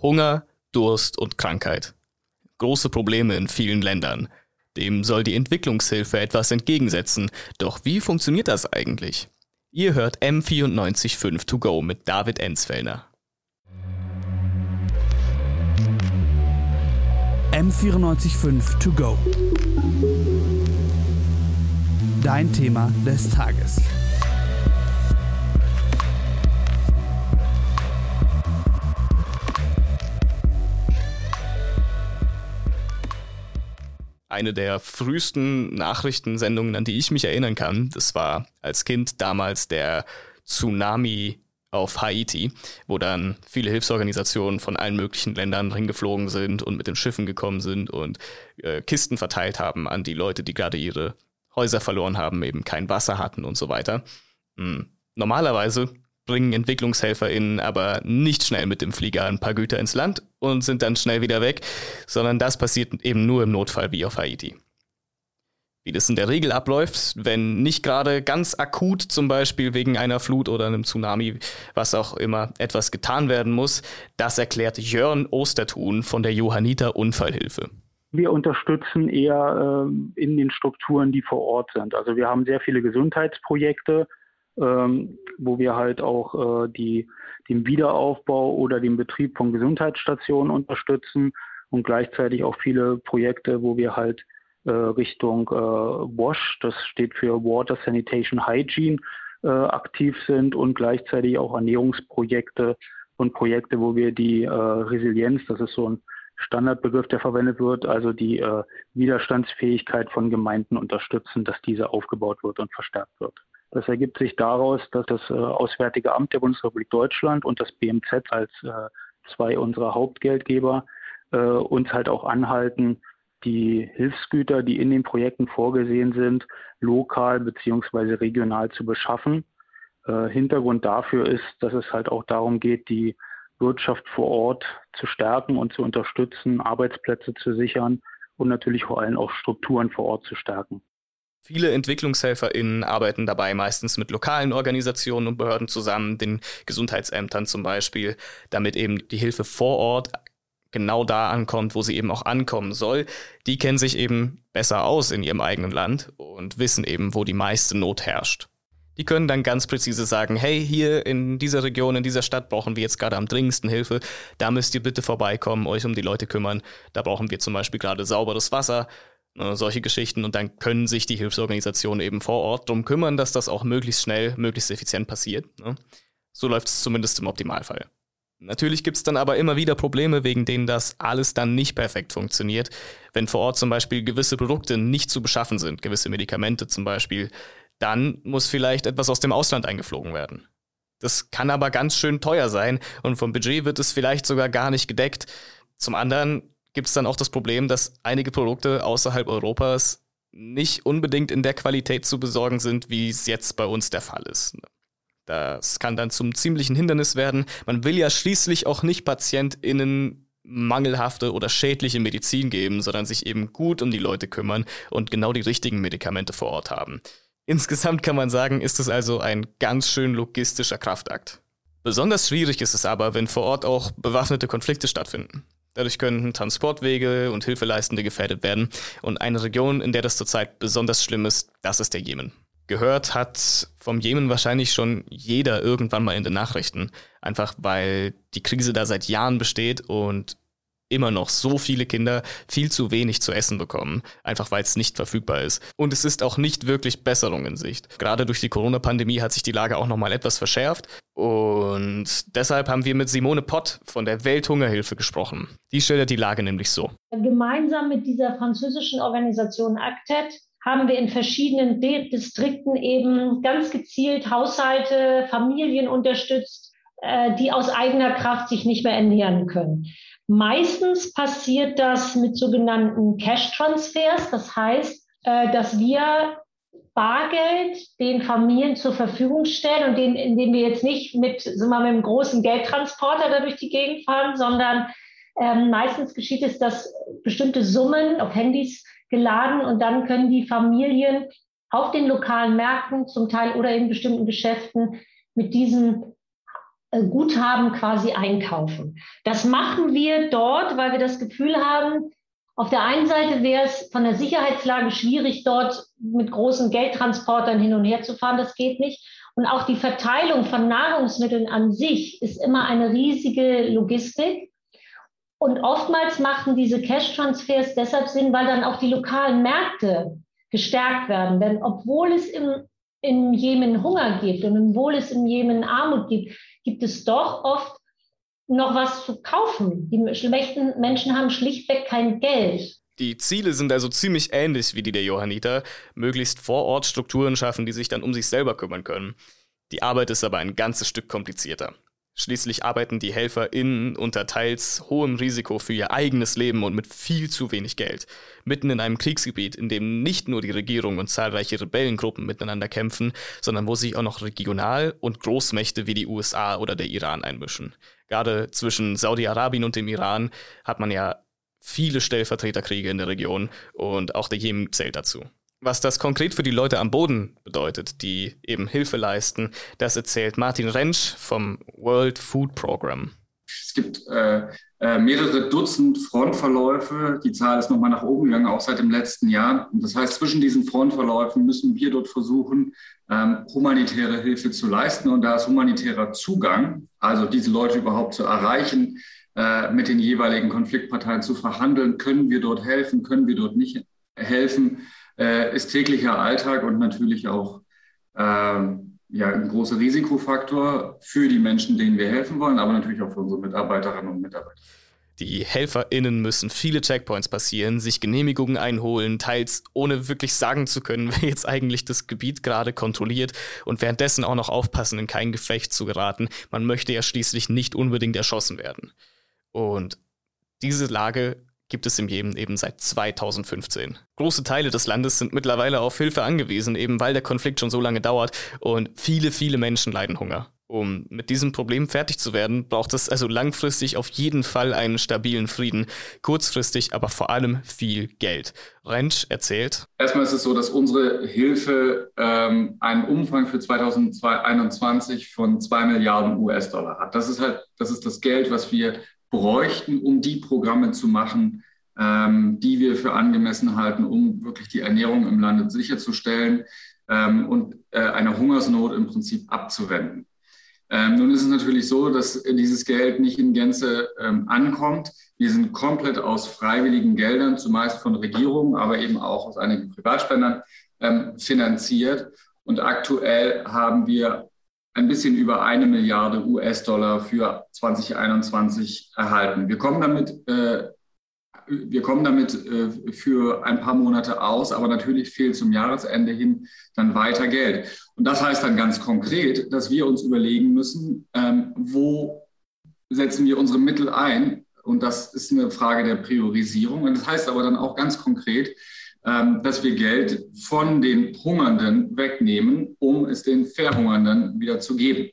Hunger, Durst und Krankheit. Große Probleme in vielen Ländern. Dem soll die Entwicklungshilfe etwas entgegensetzen. Doch wie funktioniert das eigentlich? Ihr hört M945 to go mit David Ensfellner. M945 to go. Dein Thema des Tages. Eine der frühesten Nachrichtensendungen, an die ich mich erinnern kann. Das war als Kind damals der Tsunami auf Haiti, wo dann viele Hilfsorganisationen von allen möglichen Ländern hingeflogen sind und mit den Schiffen gekommen sind und äh, Kisten verteilt haben an die Leute, die gerade ihre Häuser verloren haben, eben kein Wasser hatten und so weiter. Hm. Normalerweise bringen EntwicklungshelferInnen aber nicht schnell mit dem Flieger ein paar Güter ins Land und sind dann schnell wieder weg, sondern das passiert eben nur im Notfall wie auf Haiti. Wie das in der Regel abläuft, wenn nicht gerade ganz akut zum Beispiel wegen einer Flut oder einem Tsunami, was auch immer, etwas getan werden muss, das erklärt Jörn Ostertun von der Johanniter Unfallhilfe. Wir unterstützen eher äh, in den Strukturen, die vor Ort sind. Also wir haben sehr viele Gesundheitsprojekte, ähm, wo wir halt auch äh, die, den Wiederaufbau oder den Betrieb von Gesundheitsstationen unterstützen und gleichzeitig auch viele Projekte, wo wir halt äh, Richtung äh, WASH, das steht für Water Sanitation Hygiene, äh, aktiv sind und gleichzeitig auch Ernährungsprojekte und Projekte, wo wir die äh, Resilienz, das ist so ein Standardbegriff, der verwendet wird, also die äh, Widerstandsfähigkeit von Gemeinden unterstützen, dass diese aufgebaut wird und verstärkt wird. Das ergibt sich daraus, dass das äh, Auswärtige Amt der Bundesrepublik Deutschland und das BMZ als äh, zwei unserer Hauptgeldgeber äh, uns halt auch anhalten, die Hilfsgüter, die in den Projekten vorgesehen sind, lokal beziehungsweise regional zu beschaffen. Hintergrund dafür ist, dass es halt auch darum geht, die Wirtschaft vor Ort zu stärken und zu unterstützen, Arbeitsplätze zu sichern und natürlich vor allem auch Strukturen vor Ort zu stärken. Viele EntwicklungshelferInnen arbeiten dabei meistens mit lokalen Organisationen und Behörden zusammen, den Gesundheitsämtern zum Beispiel, damit eben die Hilfe vor Ort genau da ankommt, wo sie eben auch ankommen soll. Die kennen sich eben besser aus in ihrem eigenen Land und wissen eben, wo die meiste Not herrscht. Die können dann ganz präzise sagen, hey, hier in dieser Region, in dieser Stadt brauchen wir jetzt gerade am dringendsten Hilfe. Da müsst ihr bitte vorbeikommen, euch um die Leute kümmern. Da brauchen wir zum Beispiel gerade sauberes Wasser solche Geschichten und dann können sich die Hilfsorganisationen eben vor Ort darum kümmern, dass das auch möglichst schnell, möglichst effizient passiert. Ne? So läuft es zumindest im Optimalfall. Natürlich gibt es dann aber immer wieder Probleme, wegen denen das alles dann nicht perfekt funktioniert. Wenn vor Ort zum Beispiel gewisse Produkte nicht zu beschaffen sind, gewisse Medikamente zum Beispiel, dann muss vielleicht etwas aus dem Ausland eingeflogen werden. Das kann aber ganz schön teuer sein und vom Budget wird es vielleicht sogar gar nicht gedeckt. Zum anderen gibt es dann auch das Problem, dass einige Produkte außerhalb Europas nicht unbedingt in der Qualität zu besorgen sind, wie es jetzt bei uns der Fall ist. Das kann dann zum ziemlichen Hindernis werden. Man will ja schließlich auch nicht PatientInnen mangelhafte oder schädliche Medizin geben, sondern sich eben gut um die Leute kümmern und genau die richtigen Medikamente vor Ort haben. Insgesamt kann man sagen, ist es also ein ganz schön logistischer Kraftakt. Besonders schwierig ist es aber, wenn vor Ort auch bewaffnete Konflikte stattfinden. Dadurch können Transportwege und Hilfeleistende gefährdet werden. Und eine Region, in der das zurzeit besonders schlimm ist, das ist der Jemen. Gehört hat vom Jemen wahrscheinlich schon jeder irgendwann mal in den Nachrichten. Einfach weil die Krise da seit Jahren besteht und immer noch so viele Kinder viel zu wenig zu essen bekommen, einfach weil es nicht verfügbar ist. Und es ist auch nicht wirklich Besserung in Sicht. Gerade durch die Corona-Pandemie hat sich die Lage auch nochmal etwas verschärft. Und deshalb haben wir mit Simone Pott von der Welthungerhilfe gesprochen. Die schildert die Lage nämlich so. Gemeinsam mit dieser französischen Organisation ACTED haben wir in verschiedenen Distrikten eben ganz gezielt Haushalte, Familien unterstützt, äh, die aus eigener Kraft sich nicht mehr ernähren können. Meistens passiert das mit sogenannten Cash-Transfers. Das heißt, äh, dass wir Bargeld den Familien zur Verfügung stellen und den, indem wir jetzt nicht mit, sind wir mit einem großen Geldtransporter da durch die Gegend fahren, sondern ähm, meistens geschieht es, dass bestimmte Summen auf Handys geladen und dann können die Familien auf den lokalen Märkten zum Teil oder in bestimmten Geschäften mit diesen äh, Guthaben quasi einkaufen. Das machen wir dort, weil wir das Gefühl haben, auf der einen Seite wäre es von der Sicherheitslage schwierig, dort mit großen Geldtransportern hin und her zu fahren. Das geht nicht. Und auch die Verteilung von Nahrungsmitteln an sich ist immer eine riesige Logistik. Und oftmals machen diese Cash-Transfers deshalb Sinn, weil dann auch die lokalen Märkte gestärkt werden. Denn obwohl es im, im Jemen Hunger gibt und obwohl es im Jemen Armut gibt, gibt es doch oft noch was zu kaufen. Die schlechten Menschen haben schlichtweg kein Geld. Die Ziele sind also ziemlich ähnlich wie die der Johanniter, möglichst vor Ort Strukturen schaffen, die sich dann um sich selber kümmern können. Die Arbeit ist aber ein ganzes Stück komplizierter. Schließlich arbeiten die HelferInnen unter teils hohem Risiko für ihr eigenes Leben und mit viel zu wenig Geld. Mitten in einem Kriegsgebiet, in dem nicht nur die Regierung und zahlreiche Rebellengruppen miteinander kämpfen, sondern wo sich auch noch Regional- und Großmächte wie die USA oder der Iran einmischen. Gerade zwischen Saudi-Arabien und dem Iran hat man ja viele Stellvertreterkriege in der Region und auch der Jemen zählt dazu. Was das konkret für die Leute am Boden bedeutet, die eben Hilfe leisten, das erzählt Martin Rentsch vom World Food Program. Es gibt äh, äh, mehrere Dutzend Frontverläufe. Die Zahl ist nochmal nach oben gegangen, auch seit dem letzten Jahr. Und das heißt, zwischen diesen Frontverläufen müssen wir dort versuchen, ähm, humanitäre Hilfe zu leisten. Und da ist humanitärer Zugang, also diese Leute überhaupt zu erreichen, äh, mit den jeweiligen Konfliktparteien zu verhandeln, können wir dort helfen, können wir dort nicht helfen äh, ist täglicher Alltag und natürlich auch ähm, ja, ein großer Risikofaktor für die Menschen, denen wir helfen wollen, aber natürlich auch für unsere Mitarbeiterinnen und Mitarbeiter. Die HelferInnen müssen viele Checkpoints passieren, sich Genehmigungen einholen, teils ohne wirklich sagen zu können, wer jetzt eigentlich das Gebiet gerade kontrolliert und währenddessen auch noch aufpassen, in kein Gefecht zu geraten. Man möchte ja schließlich nicht unbedingt erschossen werden. Und diese Lage gibt es im Jemen eben seit 2015. Große Teile des Landes sind mittlerweile auf Hilfe angewiesen, eben weil der Konflikt schon so lange dauert und viele, viele Menschen leiden Hunger. Um mit diesem Problem fertig zu werden, braucht es also langfristig auf jeden Fall einen stabilen Frieden, kurzfristig aber vor allem viel Geld. Rentsch erzählt. Erstmal ist es so, dass unsere Hilfe ähm, einen Umfang für 2021 von 2 Milliarden US-Dollar hat. Das ist halt, das ist das Geld, was wir bräuchten, um die Programme zu machen, ähm, die wir für angemessen halten, um wirklich die Ernährung im Lande sicherzustellen ähm, und äh, eine Hungersnot im Prinzip abzuwenden. Ähm, nun ist es natürlich so, dass dieses Geld nicht in Gänze ähm, ankommt. Wir sind komplett aus freiwilligen Geldern, zumeist von Regierungen, aber eben auch aus einigen Privatspendern ähm, finanziert. Und aktuell haben wir ein bisschen über eine Milliarde US-Dollar für 2021 erhalten. Wir kommen damit, äh, wir kommen damit äh, für ein paar Monate aus, aber natürlich fehlt zum Jahresende hin dann weiter Geld. Und das heißt dann ganz konkret, dass wir uns überlegen müssen, ähm, wo setzen wir unsere Mittel ein? Und das ist eine Frage der Priorisierung. Und das heißt aber dann auch ganz konkret, dass wir Geld von den Hungernden wegnehmen, um es den Verhungernden wieder zu geben.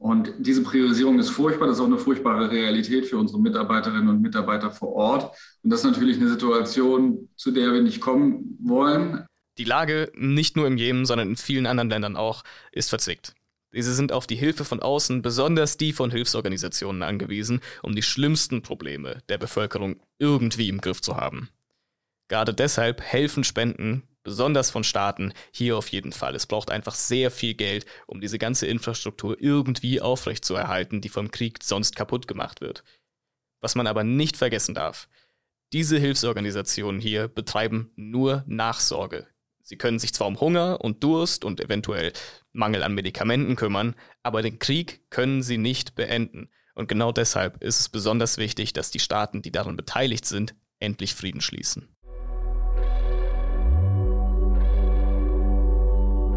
Und diese Priorisierung ist furchtbar. Das ist auch eine furchtbare Realität für unsere Mitarbeiterinnen und Mitarbeiter vor Ort. Und das ist natürlich eine Situation, zu der wir nicht kommen wollen. Die Lage, nicht nur im Jemen, sondern in vielen anderen Ländern auch, ist verzwickt. Diese sind auf die Hilfe von außen, besonders die von Hilfsorganisationen angewiesen, um die schlimmsten Probleme der Bevölkerung irgendwie im Griff zu haben. Gerade deshalb helfen Spenden, besonders von Staaten, hier auf jeden Fall. Es braucht einfach sehr viel Geld, um diese ganze Infrastruktur irgendwie aufrechtzuerhalten, die vom Krieg sonst kaputt gemacht wird. Was man aber nicht vergessen darf, diese Hilfsorganisationen hier betreiben nur Nachsorge. Sie können sich zwar um Hunger und Durst und eventuell Mangel an Medikamenten kümmern, aber den Krieg können sie nicht beenden. Und genau deshalb ist es besonders wichtig, dass die Staaten, die daran beteiligt sind, endlich Frieden schließen.